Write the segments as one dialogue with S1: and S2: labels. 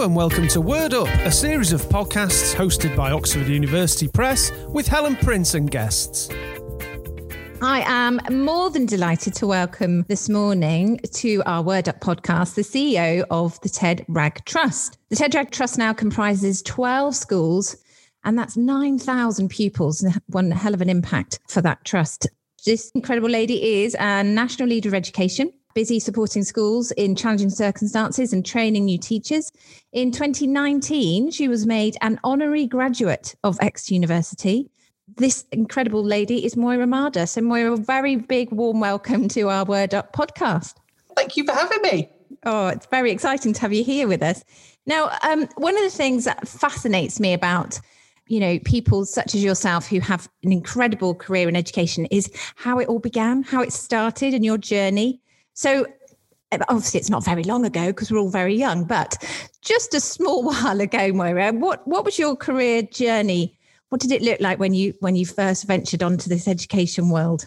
S1: And welcome to Word Up, a series of podcasts hosted by Oxford University Press with Helen Prince and guests.
S2: I am more than delighted to welcome this morning to our Word Up podcast the CEO of the Ted Wragg Trust. The Ted Wragg Trust now comprises 12 schools, and that's 9,000 pupils. One hell of an impact for that trust. This incredible lady is a national leader of education busy supporting schools in challenging circumstances and training new teachers. In 2019, she was made an honorary graduate of Exeter University. This incredible lady is Moira Marder. So, Moira, a very big warm welcome to our Word Up podcast.
S3: Thank you for having me.
S2: Oh, it's very exciting to have you here with us. Now, um, one of the things that fascinates me about you know people such as yourself who have an incredible career in education is how it all began how it started and your journey so obviously it's not very long ago because we're all very young, but just a small while ago, Moira, what what was your career journey? What did it look like when you when you first ventured onto this education world?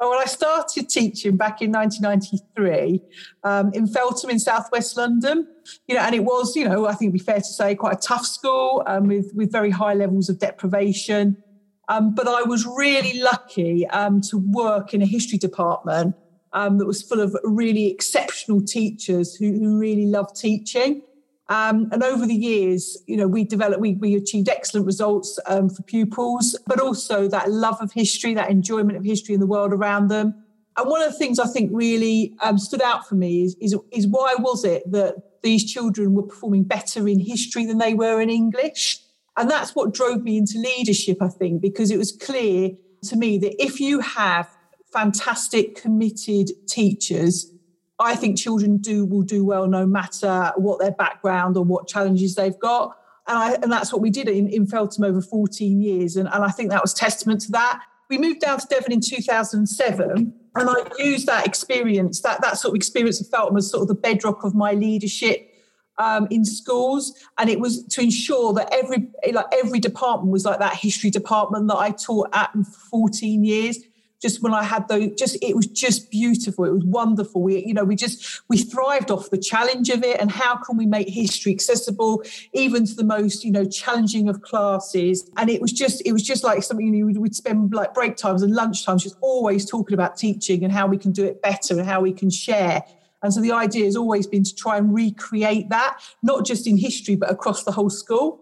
S3: Oh, well, I started teaching back in 1993 um, in Feltham in southwest London. You know, and it was, you know, I think it'd be fair to say, quite a tough school um, with with very high levels of deprivation. Um, but I was really lucky um, to work in a history department um, that was full of really exceptional teachers who, who really loved teaching. Um, and over the years, you know, we developed, we, we achieved excellent results um, for pupils, but also that love of history, that enjoyment of history in the world around them. And one of the things I think really um, stood out for me is, is, is why was it that these children were performing better in history than they were in English? And that's what drove me into leadership, I think, because it was clear to me that if you have fantastic, committed teachers, I think children do will do well no matter what their background or what challenges they've got. And, I, and that's what we did in, in Feltham over 14 years. And, and I think that was testament to that. We moved down to Devon in 2007, and I used that experience, that, that sort of experience of Feltham as sort of the bedrock of my leadership um, in schools, and it was to ensure that every like every department was like that history department that I taught at for 14 years just when I had those, just it was just beautiful. It was wonderful. We, you know, we just we thrived off the challenge of it, and how can we make history accessible even to the most, you know, challenging of classes? And it was just, it was just like something you know, we'd spend like break times and lunch times just always talking about teaching and how we can do it better and how we can share. And so the idea has always been to try and recreate that, not just in history, but across the whole school.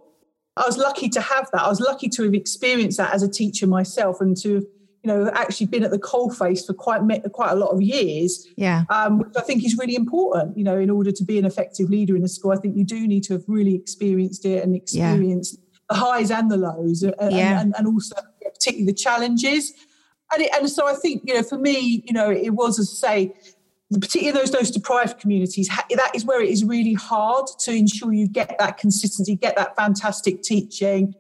S3: I was lucky to have that. I was lucky to have experienced that as a teacher myself and to have you know, actually been at the coalface for quite quite a lot of years.
S2: Yeah,
S3: um, which I think is really important. You know, in order to be an effective leader in a school, I think you do need to have really experienced it and experienced yeah. the highs and the lows, and, yeah. and, and also particularly the challenges. And, it, and so I think you know, for me, you know, it was as I say. Particularly those those deprived communities, that is where it is really hard to ensure you get that consistency, get that fantastic teaching,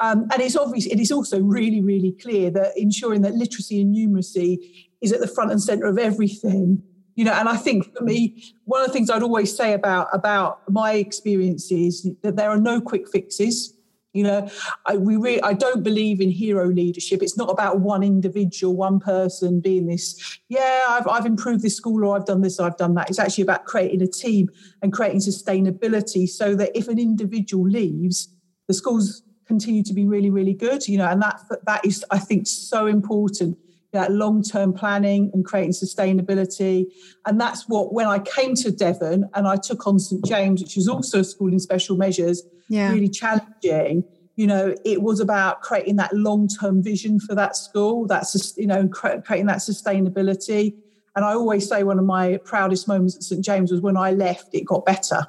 S3: um, and it's obvious, it is also really, really clear that ensuring that literacy and numeracy is at the front and center of everything. You know, and I think for me, one of the things I'd always say about about my experiences is that there are no quick fixes. You know, I we really I don't believe in hero leadership. It's not about one individual, one person being this. Yeah, I've I've improved this school, or I've done this, I've done that. It's actually about creating a team and creating sustainability, so that if an individual leaves, the school's continue to be really, really good. You know, and that that is, I think, so important. That long-term planning and creating sustainability, and that's what when I came to Devon and I took on St James, which was also a school in special measures, yeah. really challenging. You know, it was about creating that long-term vision for that school. That's you know, creating that sustainability. And I always say one of my proudest moments at St James was when I left. It got better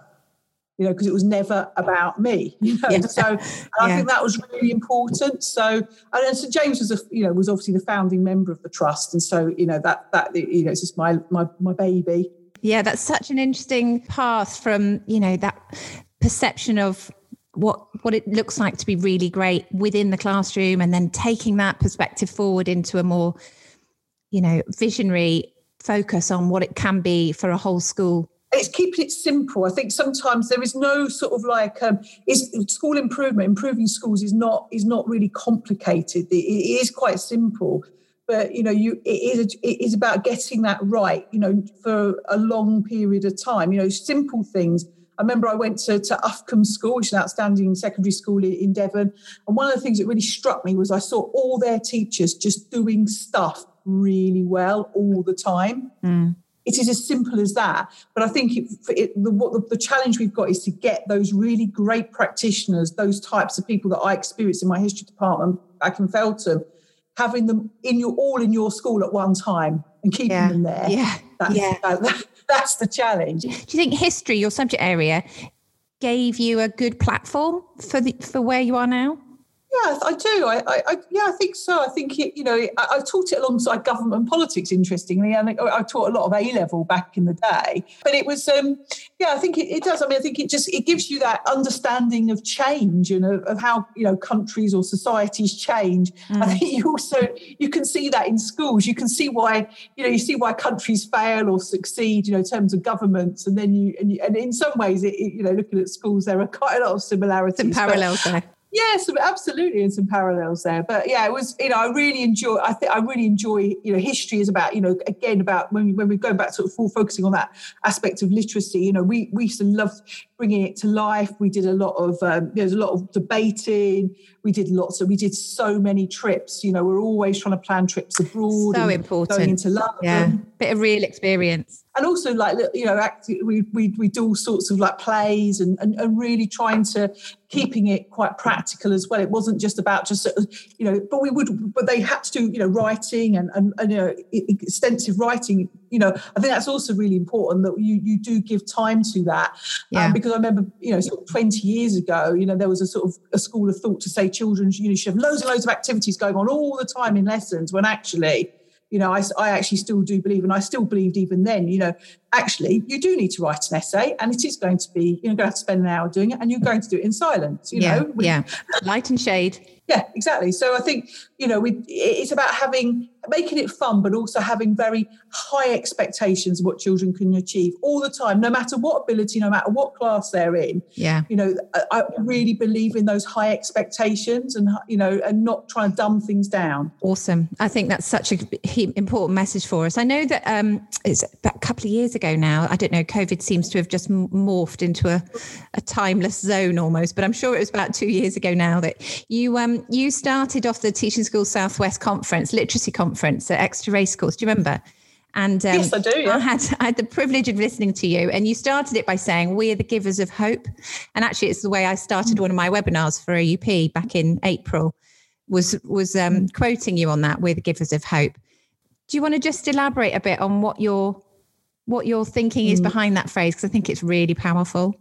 S3: you know, because it was never about me, you know. Yeah. So I yeah. think that was really important. So and St James was a, you know, was obviously the founding member of the trust, and so you know that that you know it's just my my my baby.
S2: Yeah, that's such an interesting path from you know that perception of what what it looks like to be really great within the classroom, and then taking that perspective forward into a more you know visionary focus on what it can be for a whole school
S3: it's keeping it simple. I think sometimes there is no sort of like um, is school improvement. Improving schools is not is not really complicated. it, it is quite simple, but you know, you it is it is about getting that right. You know, for a long period of time. You know, simple things I remember I went to, to Uffculme School, which is an outstanding secondary school in, in Devon. And one of the things that really struck me was I saw all their teachers just doing stuff really well all the time. Mm. It is as simple as that. But I think it, it, the, what the, the, challenge we've got is to get those really great practitioners, those types of people that I experienced in my history department back in Feltham, having them in your all in your school at one time and keeping
S2: yeah.
S3: them there.
S2: Yeah,
S3: that's,
S2: yeah.
S3: That, that's the challenge. Do you
S2: think history, your subject area, gave you a good platform for the for where you are now?
S3: Yeah, I do. I, I, yeah, I think so. I think it, you know, I, I, taught it alongside government politics. Interestingly, and I, I taught a lot of A level back in the day. But it was, um, yeah, I think it, it, does. I mean, I think it just it gives you that understanding of change and of, of how you know countries or societies change. Mm. I think you also you can see that in schools. You can see why you know you see why countries fail or succeed. You know, in terms of governments, and then you and, you, and in some ways, it, you know, looking at schools, there are quite a lot of similarities.
S2: Some parallels but, there
S3: Yes, absolutely, and some parallels there. But yeah, it was you know I really enjoy. I think I really enjoy you know history is about you know again about when when we go back sort of full focusing on that aspect of literacy. You know we we used to love bringing it to life. We did a lot of um, there's a lot of debating. We did lots of we did so many trips. You know we're always trying to plan trips abroad.
S2: So important.
S3: Going into London.
S2: Yeah, bit of real experience.
S3: And also like you know we we we do all sorts of like plays and and, and really trying to keeping it quite practical as well. It wasn't just about just you know, but we would, but they had to do you know writing and and, and you know extensive writing. You know, I think that's also really important that you you do give time to that. Um, yeah. Um, because I remember you know sort of twenty years ago, you know, there was a sort of a school of thought to say children you know should have loads and loads of activities going on all the time in lessons when actually you know, I, I actually still do believe, and I still believed even then, you know, actually you do need to write an essay and it is going to be, you're going to have to spend an hour doing it and you're going to do it in silence, you
S2: yeah,
S3: know.
S2: yeah, light and shade.
S3: Yeah, exactly. So I think, you know, we, it's about having making it fun, but also having very high expectations of what children can achieve all the time, no matter what ability, no matter what class they're in.
S2: Yeah.
S3: You know, I, I really believe in those high expectations and, you know, and not trying to dumb things down.
S2: Awesome. I think that's such a important message for us. I know that um, it's about a couple of years ago now. I don't know, COVID seems to have just morphed into a, a timeless zone almost, but I'm sure it was about two years ago now that you um, you started off the Teaching School Southwest conference, literacy conference at Exeter Racecourse. Do you remember?
S3: And um, yes, I do. Yeah. I
S2: had I had the privilege of listening to you, and you started it by saying, "We are the givers of hope." And actually, it's the way I started one of my webinars for OUP back in April. Was was um, quoting you on that. We're the givers of hope. Do you want to just elaborate a bit on what your what your thinking is mm. behind that phrase? Because I think it's really powerful.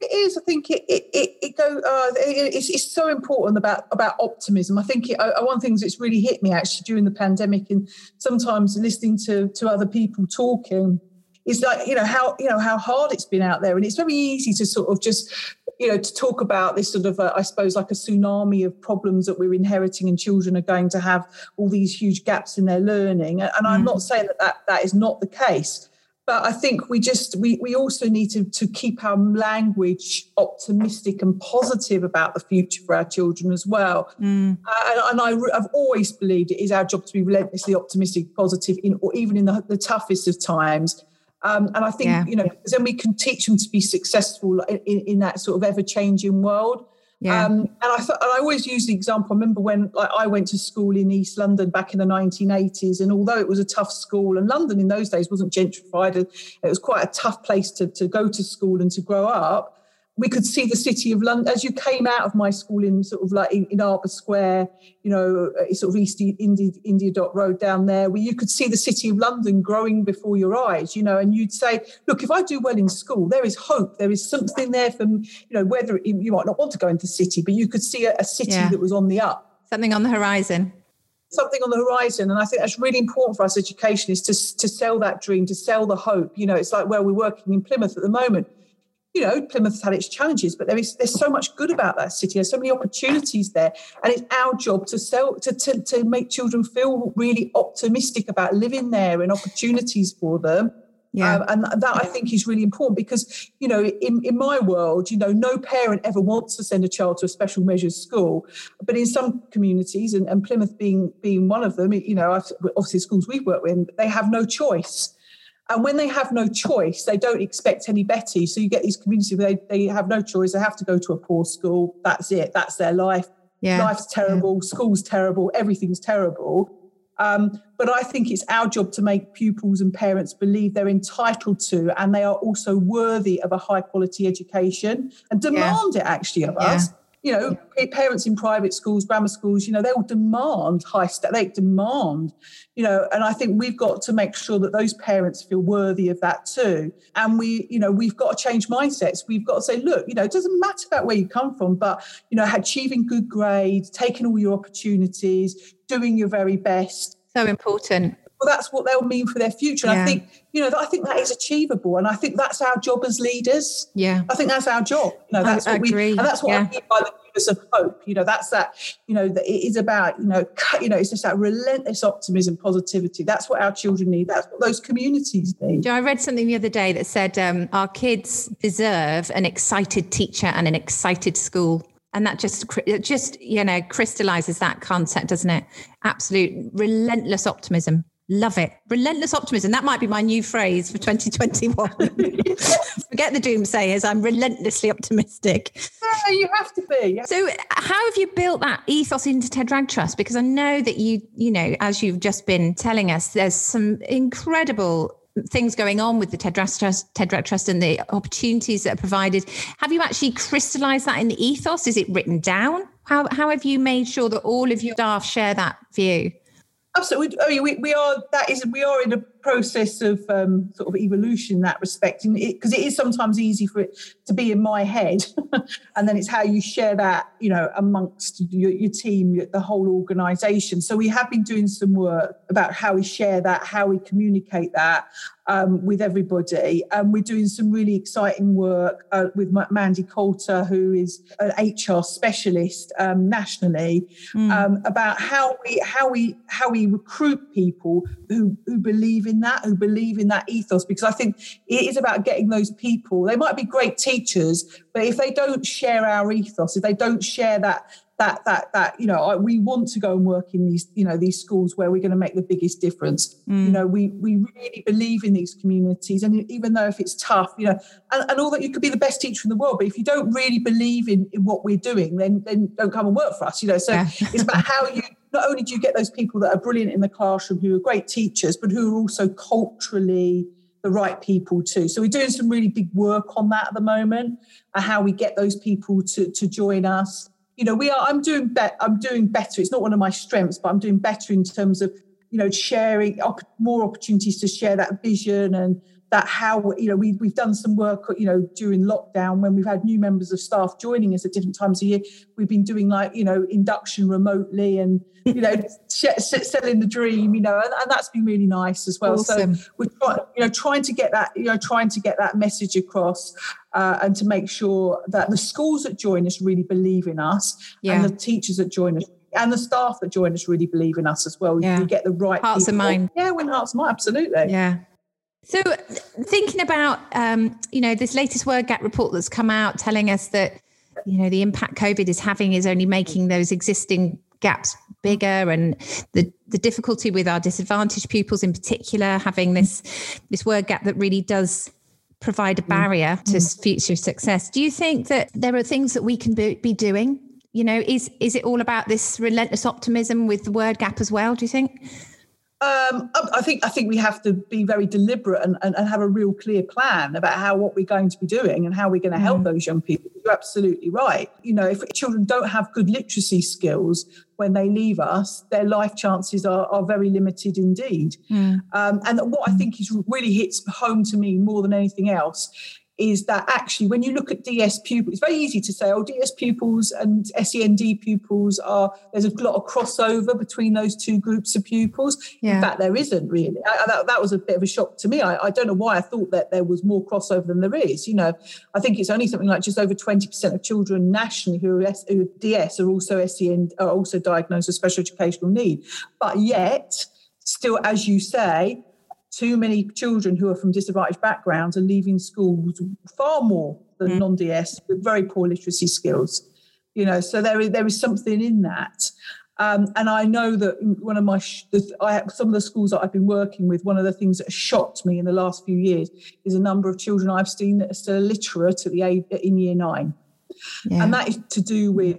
S3: It is. I think it it it, it go. Uh, it, it's, it's so important about about optimism. I think it, uh, one of the things that's really hit me actually during the pandemic, and sometimes listening to to other people talking, is like you know how you know how hard it's been out there, and it's very easy to sort of just you know to talk about this sort of uh, I suppose like a tsunami of problems that we're inheriting, and children are going to have all these huge gaps in their learning. And I'm mm. not saying that, that that is not the case but I think we just we we also need to to keep our language optimistic and positive about the future for our children as well. Mm. Uh, and, and I, have always believed it is our job to be relentlessly optimistic, positive, in or even in the, the toughest of times. Um, and I think yeah. you know then we can teach them to be successful in, in that sort of ever changing world. Yeah. Um, and I thought, and I always use the example. I remember when like, I went to school in East London back in the 1980s, and although it was a tough school, and London in those days wasn't gentrified, it was quite a tough place to, to go to school and to grow up we could see the city of London as you came out of my school in sort of like in, in Arbour Square, you know, uh, sort of East India, India Dock Road down there, where you could see the city of London growing before your eyes, you know, and you'd say, look, if I do well in school, there is hope, there is something there for, you know, whether it, you might not want to go into the city, but you could see a, a city yeah. that was on the up.
S2: Something on the horizon
S3: something on the horizon and i think that's really important for us education is to, to sell that dream to sell the hope you know it's like where we're working in plymouth at the moment you know, Plymouth's had its challenges, but there is there's so much good about that city. There's so many opportunities there, and it's our job to sell to to, to make children feel really optimistic about living there and opportunities for them. Yeah. Um, and that I think is really important because, you know, in, in my world, you know, no parent ever wants to send a child to a special measures school. But in some communities, and, and Plymouth being being one of them, you know, obviously schools we've worked with, they have no choice And when they have no choice, they don't expect any better. So you get these communities where they, they have no choice. They have to go to a poor school. That's it. That's their life. Yeah. Life's terrible. Yeah. School's terrible. Everything's terrible. Um, but I think it's our job to make pupils and parents believe they're entitled to and they are also worthy of a high quality education and demand yeah. it actually of us you know, parents in private schools, grammar schools, you know, they will demand high. They demand, you know, and I think we've got to make sure that those parents feel worthy of that too. And we, you know, we've got to change mindsets. We've got to say, look, you know, it doesn't matter about where you come from, but you know, achieving good grades, taking all your opportunities, doing your very best.
S2: So important
S3: well, that's what they'll mean for their future. And yeah. I think, you know, I think that is achievable. And I think that's our job as leaders.
S2: Yeah.
S3: I think that's our job. You know, that's
S2: I,
S3: what
S2: we,
S3: and that's what yeah. I mean by the givers of hope. You know, that's that, you know, that it is about, you know, you know, it's just that relentless optimism, positivity. That's what our children need. That's what those communities need.
S2: I read something the other day that said um, our kids deserve an excited teacher and an excited school and that just it just you know crystallizes that concept doesn't it absolute relentless optimism Love it. Relentless optimism. That might be my new phrase for 2021. Forget the doomsayers. I'm relentlessly optimistic.
S3: Yeah, you have to be.
S2: So, how have you built that ethos into Ted Wragg Trust? Because I know that you, you know, as you've just been telling us, there's some incredible things going on with the Ted Trust, Ted Trust and the opportunities that are provided. Have you actually crystallized that in the ethos? Is it written down? How, how have you made sure that all of your staff share that view?
S3: Absolutely. I mean, we, we are that is we are in a process of um, sort of evolution in that respect, because it, it is sometimes easy for it to be in my head, and then it's how you share that, you know, amongst your, your team, the whole organisation. So we have been doing some work about how we share that, how we communicate that um, with everybody, and we're doing some really exciting work uh, with Mandy Coulter, who is an HR specialist um, nationally, mm. about how we how we how we recruit people who who believe in that, who believe in that ethos, because I think it is about getting those people. They might be great teachers, but if they don't share our ethos, if they don't share that that that that you know we want to go and work in these you know these schools where we're going to make the biggest difference mm. you know we we really believe in these communities and even though if it's tough you know and, and all that you could be the best teacher in the world but if you don't really believe in, in what we're doing then then don't come and work for us you know so yeah. it's about how you not only do you get those people that are brilliant in the classroom who are great teachers, but who are also culturally the right people too. So we're doing some really big work on that at the moment, and how we get those people to to join us. You know, we are. I'm doing better. I'm doing better. It's not one of my strengths, but I'm doing better in terms of you know sharing op- more opportunities to share that vision and that how you know we, we've done some work you know during lockdown when we've had new members of staff joining us at different times of year we've been doing like you know induction remotely and you know selling the dream you know and, and, that's been really nice as well awesome. so we're trying you know trying to get that you know trying to get that message across uh, and to make sure that the schools that join us really believe in us yeah. and the teachers that join us and the staff that join us really believe in us as well. Yeah. We get the right
S2: hearts people. and mind.
S3: Yeah, when hearts and mind, absolutely.
S2: Yeah, so, thinking about um, you know this latest word gap report that's come out telling us that you know the impact COVID is having is only making those existing gaps bigger, and the the difficulty with our disadvantaged pupils in particular having this this word gap that really does provide a barrier to mm. future success. Do you think that there are things that we can be, be doing? You know, is is it all about this relentless optimism with the word gap as well? Do you think?
S3: Um, I think I think we have to be very deliberate and, and, and, have a real clear plan about how what we're going to be doing and how we're going to help mm. those young people. You're absolutely right. You know, if children don't have good literacy skills when they leave us, their life chances are, are very limited indeed. Mm. Um, and what I think is really hits home to me more than anything else is that actually when you look at DS pupils, it's very easy to say, oh, DS pupils and SEND pupils are, there's a lot of crossover between those two groups of pupils. Yeah. In fact, there isn't really. I, that, that was a bit of a shock to me. I, I, don't know why I thought that there was more crossover than there is. You know, I think it's only something like just over 20% of children nationally who are, S, who are DS are also SEND, are also diagnosed with special educational need. But yet, still, as you say, too many children who are from disadvantaged backgrounds are leaving schools far more than mm. non-DS with very poor literacy skills. You know, so there is there is something in that. Um, and I know that one of my, the, I have, some of the schools that I've been working with, one of the things that shocked me in the last few years is a number of children I've seen that are still illiterate at the age, in year nine. Yeah. And that is to do with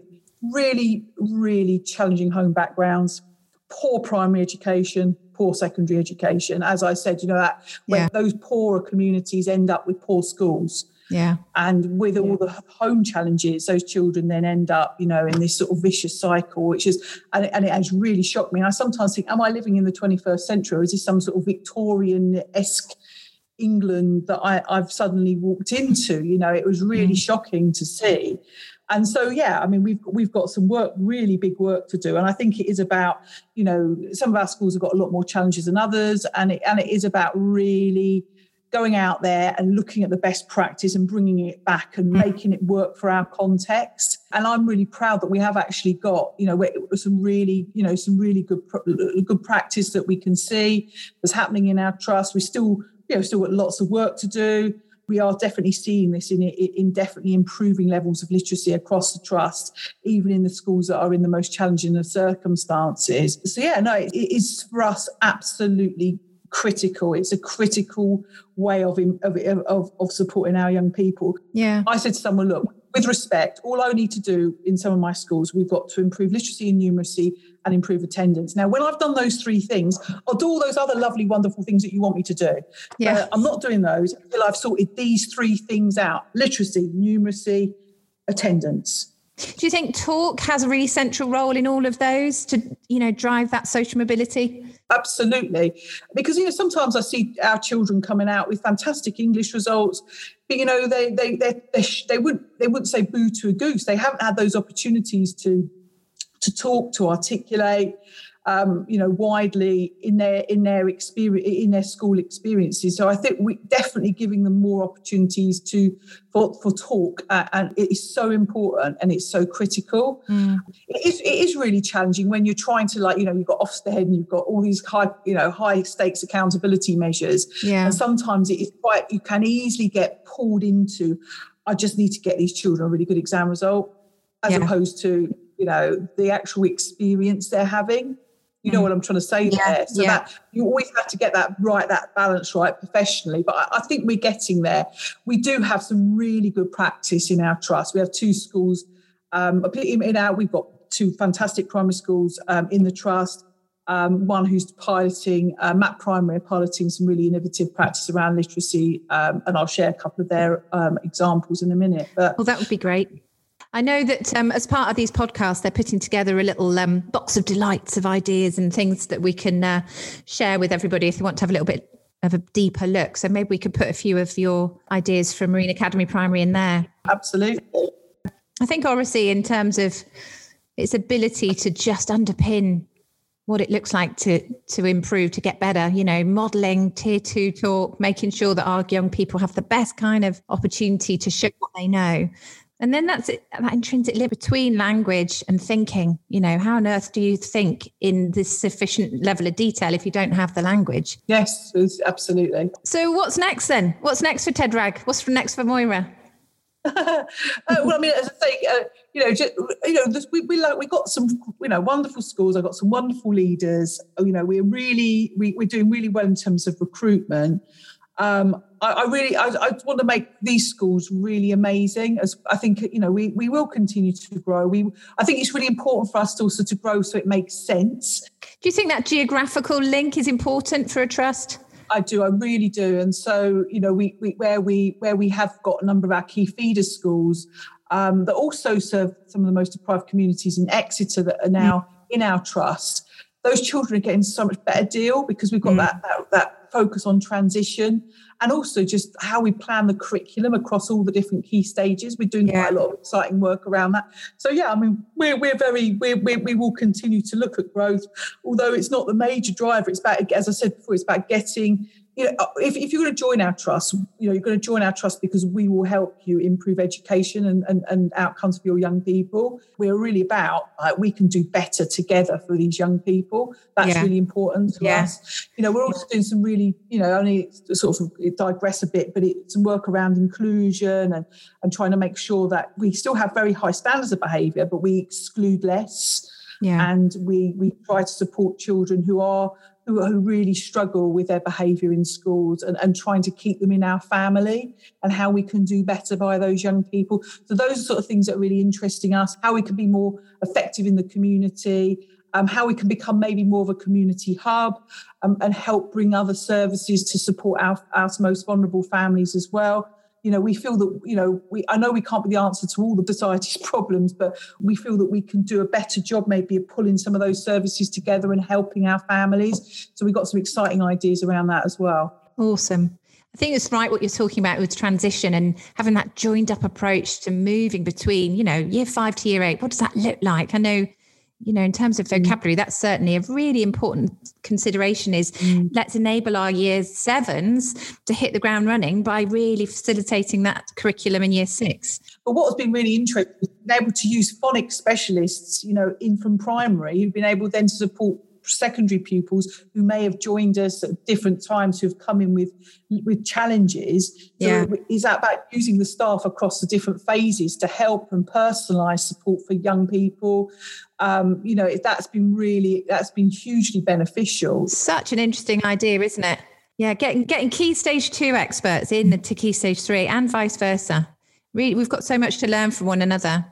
S3: really, really challenging home backgrounds, poor primary education, poor secondary education. As I said, you know, that when yeah. those poorer communities end up with poor schools.
S2: Yeah.
S3: And with all the home challenges, those children then end up, you know, in this sort of vicious cycle, which is, and it, and it has really shocked me. And I sometimes think, am I living in the 21st century or is this some sort of Victorian esque England that I, have suddenly walked into? You know, it was really mm. shocking to see. And so, yeah, I mean, we've we've got some work, really big work to do, and I think it is about, you know, some of our schools have got a lot more challenges than others, and it and it is about really going out there and looking at the best practice and bringing it back and mm. making it work for our context. And I'm really proud that we have actually got, you know, some really, you know, some really good good practice that we can see that's happening in our trust. We still, you know, still got lots of work to do we are definitely seeing this in, in definitely improving levels of literacy across the trust, even in the schools that are in the most challenging of circumstances. So, yeah, no, it is for us absolutely critical. It's a critical way of, of, of, of supporting our young people.
S2: Yeah.
S3: I said to someone, look, with respect, all I need to do in some of my schools, we've got to improve literacy and numeracy and improve attendance. Now, when I've done those three things, I'll do all those other lovely, wonderful things that you want me to do. Yeah. I'm not doing those until I've sorted these three things out literacy, numeracy, attendance.
S2: Do you think talk has a really central role in all of those to, you know, drive that social mobility?
S3: Absolutely, because you know sometimes I see our children coming out with fantastic English results, but you know they they they they, they wouldn't they wouldn't say boo to a goose. They haven't had those opportunities to to talk, to articulate, um, you know, widely in their in their experience in their school experiences. So I think we definitely giving them more opportunities to for, for talk, uh, and it is so important and it's so critical. Mm. It, is, it is really challenging when you're trying to like you know you've got Ofsted and you've got all these high you know high stakes accountability measures,
S2: yeah.
S3: and sometimes it is quite you can easily get pulled into. I just need to get these children a really good exam result, as yeah. opposed to you know the actual experience they're having. You know mm. what i'm trying to say yeah, there? So yeah. that you always have to get that right that balance right professionally. But I, I, think we're getting there. We do have some really good practice in our trust. We have two schools um, in our we've got two fantastic primary schools um, in the trust. Um, one who's piloting uh, Mapp Primary piloting some really innovative practice around literacy um, and i'll share a couple of their um, examples in a minute
S2: but well that would be great I know that um, as part of these podcasts, they're putting together a little um, box of delights of ideas and things that we can uh, share with everybody if you want to have a little bit of a deeper look. So maybe we could put a few of your ideas from Marine Academy Primary in there.
S3: Absolutely.
S2: I think obviously in terms of its ability to just underpin what it looks like to to improve to get better you know modeling tier two talk making sure that our young people have the best kind of opportunity to show what they know and then that's it, that intrinsic link between language and thinking. You know, how on earth do you think in this sufficient level of detail if you don't have the language?
S3: Yes, absolutely.
S2: So what's next then? What's next for Ted Wragg? What's next for Moira?
S3: uh, well, I mean, as I say, uh, you know, just, you know, this, we we like we got some, you know, wonderful schools. I've got some wonderful leaders. You know, we're really we, we're doing really well in terms of recruitment. Um, I, I, really, I, I, want to make these schools really amazing. As I think, you know, we we will continue to grow. We, I think it's really important for us to also to grow so it makes sense.
S2: Do you think that geographical link is important for a trust?
S3: I do, I really do. And so, you know, we, we where we where we have got a number of our key feeder schools um, that also serve some of the most deprived communities in Exeter that are now mm. in our trust. Those children are getting so much better deal because we've got mm. that, that that focus on transition and also just how we plan the curriculum across all the different key stages. We're doing yeah. quite a lot of exciting work around that. So yeah, I mean, we're we're very we we we will continue to look at growth, although it's not the major driver. It's about, as I said before, it's about getting you uh, know, if, if you're going to join our trust, you know, you're going to join our trust because we will help you improve education and, and, and outcomes for your young people. We're really about like, we can do better together for these young people. That's yeah. really important to yeah. us. You know, we're also doing some really, you know, only sort of digress a bit, but it's some work around inclusion and, and trying to make sure that we still have very high standards of behaviour, but we exclude less Yeah. And we, we try to support children who are who, who really struggle with their behaviour in schools and, and trying to keep them in our family and how we can do better by those young people. So those are sort of things that are really interesting us, how we can be more effective in the community, um, how we can become maybe more of a community hub um, and help bring other services to support our, our most vulnerable families as well you know we feel that you know we i know we can't be the answer to all the society's problems but we feel that we can do a better job maybe of pulling some of those services together and helping our families so we've got some exciting ideas around that as well
S2: awesome I think it's right what you're talking about with transition and having that joined up approach to moving between, you know, year five to year eight. What does that look like? I know you know in terms of mm. vocabulary that's certainly a really important consideration is mm. let's enable our year sevens to hit the ground running by really facilitating that curriculum in year six
S3: but what has been really interesting is being able to use phonics specialists you know in from primary who've been able then to support secondary pupils who may have joined us at different times who have come in with with challenges. So is that about using the staff across the different phases to help and personalize support for young people? Um, you know that's been really that's been hugely beneficial.
S2: Such an interesting idea isn't it? Yeah getting getting key stage two experts in to key stage three and vice versa. Really we've got so much to learn from one another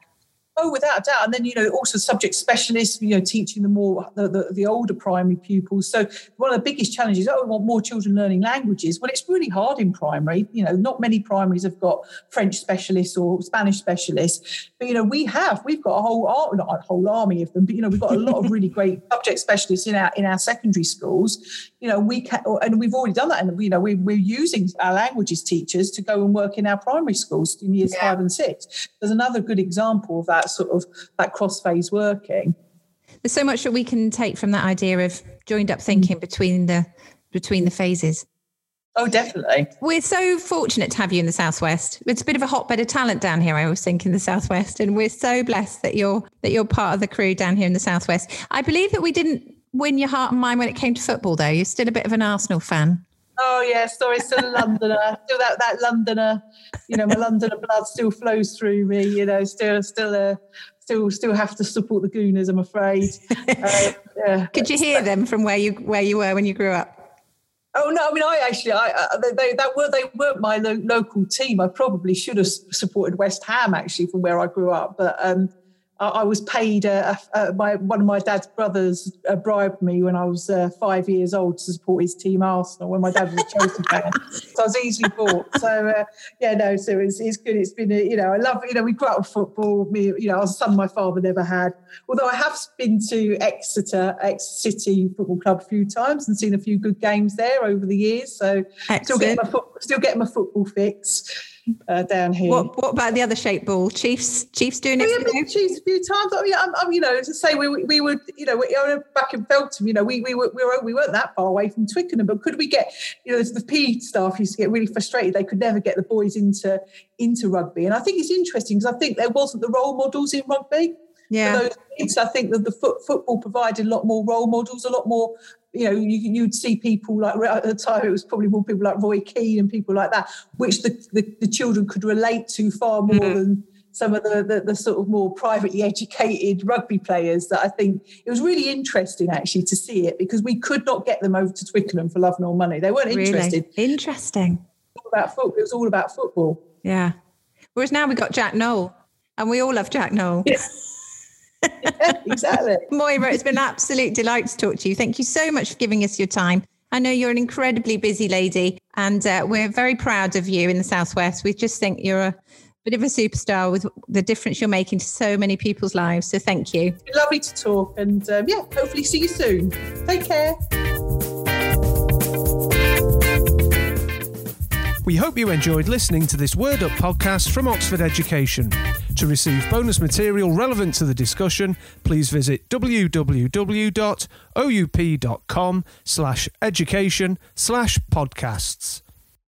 S3: Oh, without a doubt. And then, you know, also subject specialists, you know, teaching the more, the, the, the, older primary pupils. So one of the biggest challenges, oh, we want more children learning languages. Well, it's really hard in primary. You know, not many primaries have got French specialists or Spanish specialists. But, you know, we have, we've got a whole, not a whole army of them, but, you know, we've got a lot of really great subject specialists in our, in our secondary schools. You know, we can, and we've already done that. And, you know, we, we're using our languages teachers to go and work in our primary schools in years yeah. five and six. There's another good example of that sort of that cross phase working.
S2: There's so much that we can take from that idea of joined up thinking mm. between the between the phases.
S3: Oh, definitely.
S2: We're so fortunate to have you in the Southwest. It's a bit of a hotbed of talent down here. I always think in the Southwest, and we're so blessed that you're that you're part of the crew down here in the Southwest. I believe that we didn't win your heart and mind when it came to football, though. You're still a bit of an Arsenal fan.
S3: Oh yeah, sorry, still a Londoner, still that that Londoner, you know, my Londoner blood still flows through me. You know, still still a still still have to support the Gooners. I'm afraid.
S2: Uh, yeah. Could you hear them from where you where you were when you grew up?
S3: Oh no! I mean, I actually, I, uh, they, they that were they weren't my lo- local team. I probably should have supported West Ham actually from where I grew up, but um, I was paid uh, uh, by one of my dad's brothers uh, bribed me when I was uh, five years old to support his team Arsenal when my dad was a Chelsea fan. So I was easily bought. So uh, yeah, no, so it's, it's good. It's been a, you know I love you know we grew up with football. Me you know I was a son my father never had. Although I have been to Exeter Exeter City Football Club a few times and seen a few good games there over the years. So Excellent. still getting my foot, still getting my football fix uh, down here.
S2: What, what, about the other shape ball? Chiefs, Chiefs doing it.
S3: Oh, yeah, Chiefs a few times. I mean, I'm, I'm, you know, to say we we would, you know, we, back in Feltham, you know, we we were, we were we weren't that far away from Twickenham, but could we get, you know, the P staff used to get really frustrated. They could never get the boys into into rugby, and I think it's interesting because I think there wasn't the role models in rugby.
S2: Yeah.
S3: For those kids, I think that the foot, football provided a lot more role models, a lot more you know, you, you'd see people like at the time it was probably more people like Roy Keane and people like that, which the, the, the children could relate to far more mm-hmm. than some of the, the, the sort of more privately educated rugby players. That I think it was really interesting actually to see it because we could not get them over to Twickenham for love nor money. They weren't interested.
S2: Really? Interesting.
S3: It about football. It was all about football.
S2: Yeah. Whereas now we got Jack Nowell, and we all love Jack Nowell.
S3: Yeah yeah, exactly.
S2: Moira, it's been an absolute delight to talk to you. Thank you so much for giving us your time. I know you're an incredibly busy lady, and uh, we're very proud of you in the Southwest. We just think you're a bit of a superstar with the difference you're making to so many people's lives. So thank you.
S3: Lovely to talk, and um, yeah, hopefully see you soon. Take care.
S1: We hope you enjoyed listening to this Word Up podcast from Oxford Education. To receive bonus material relevant to the discussion, please visit www.oup.com slash education slash podcasts.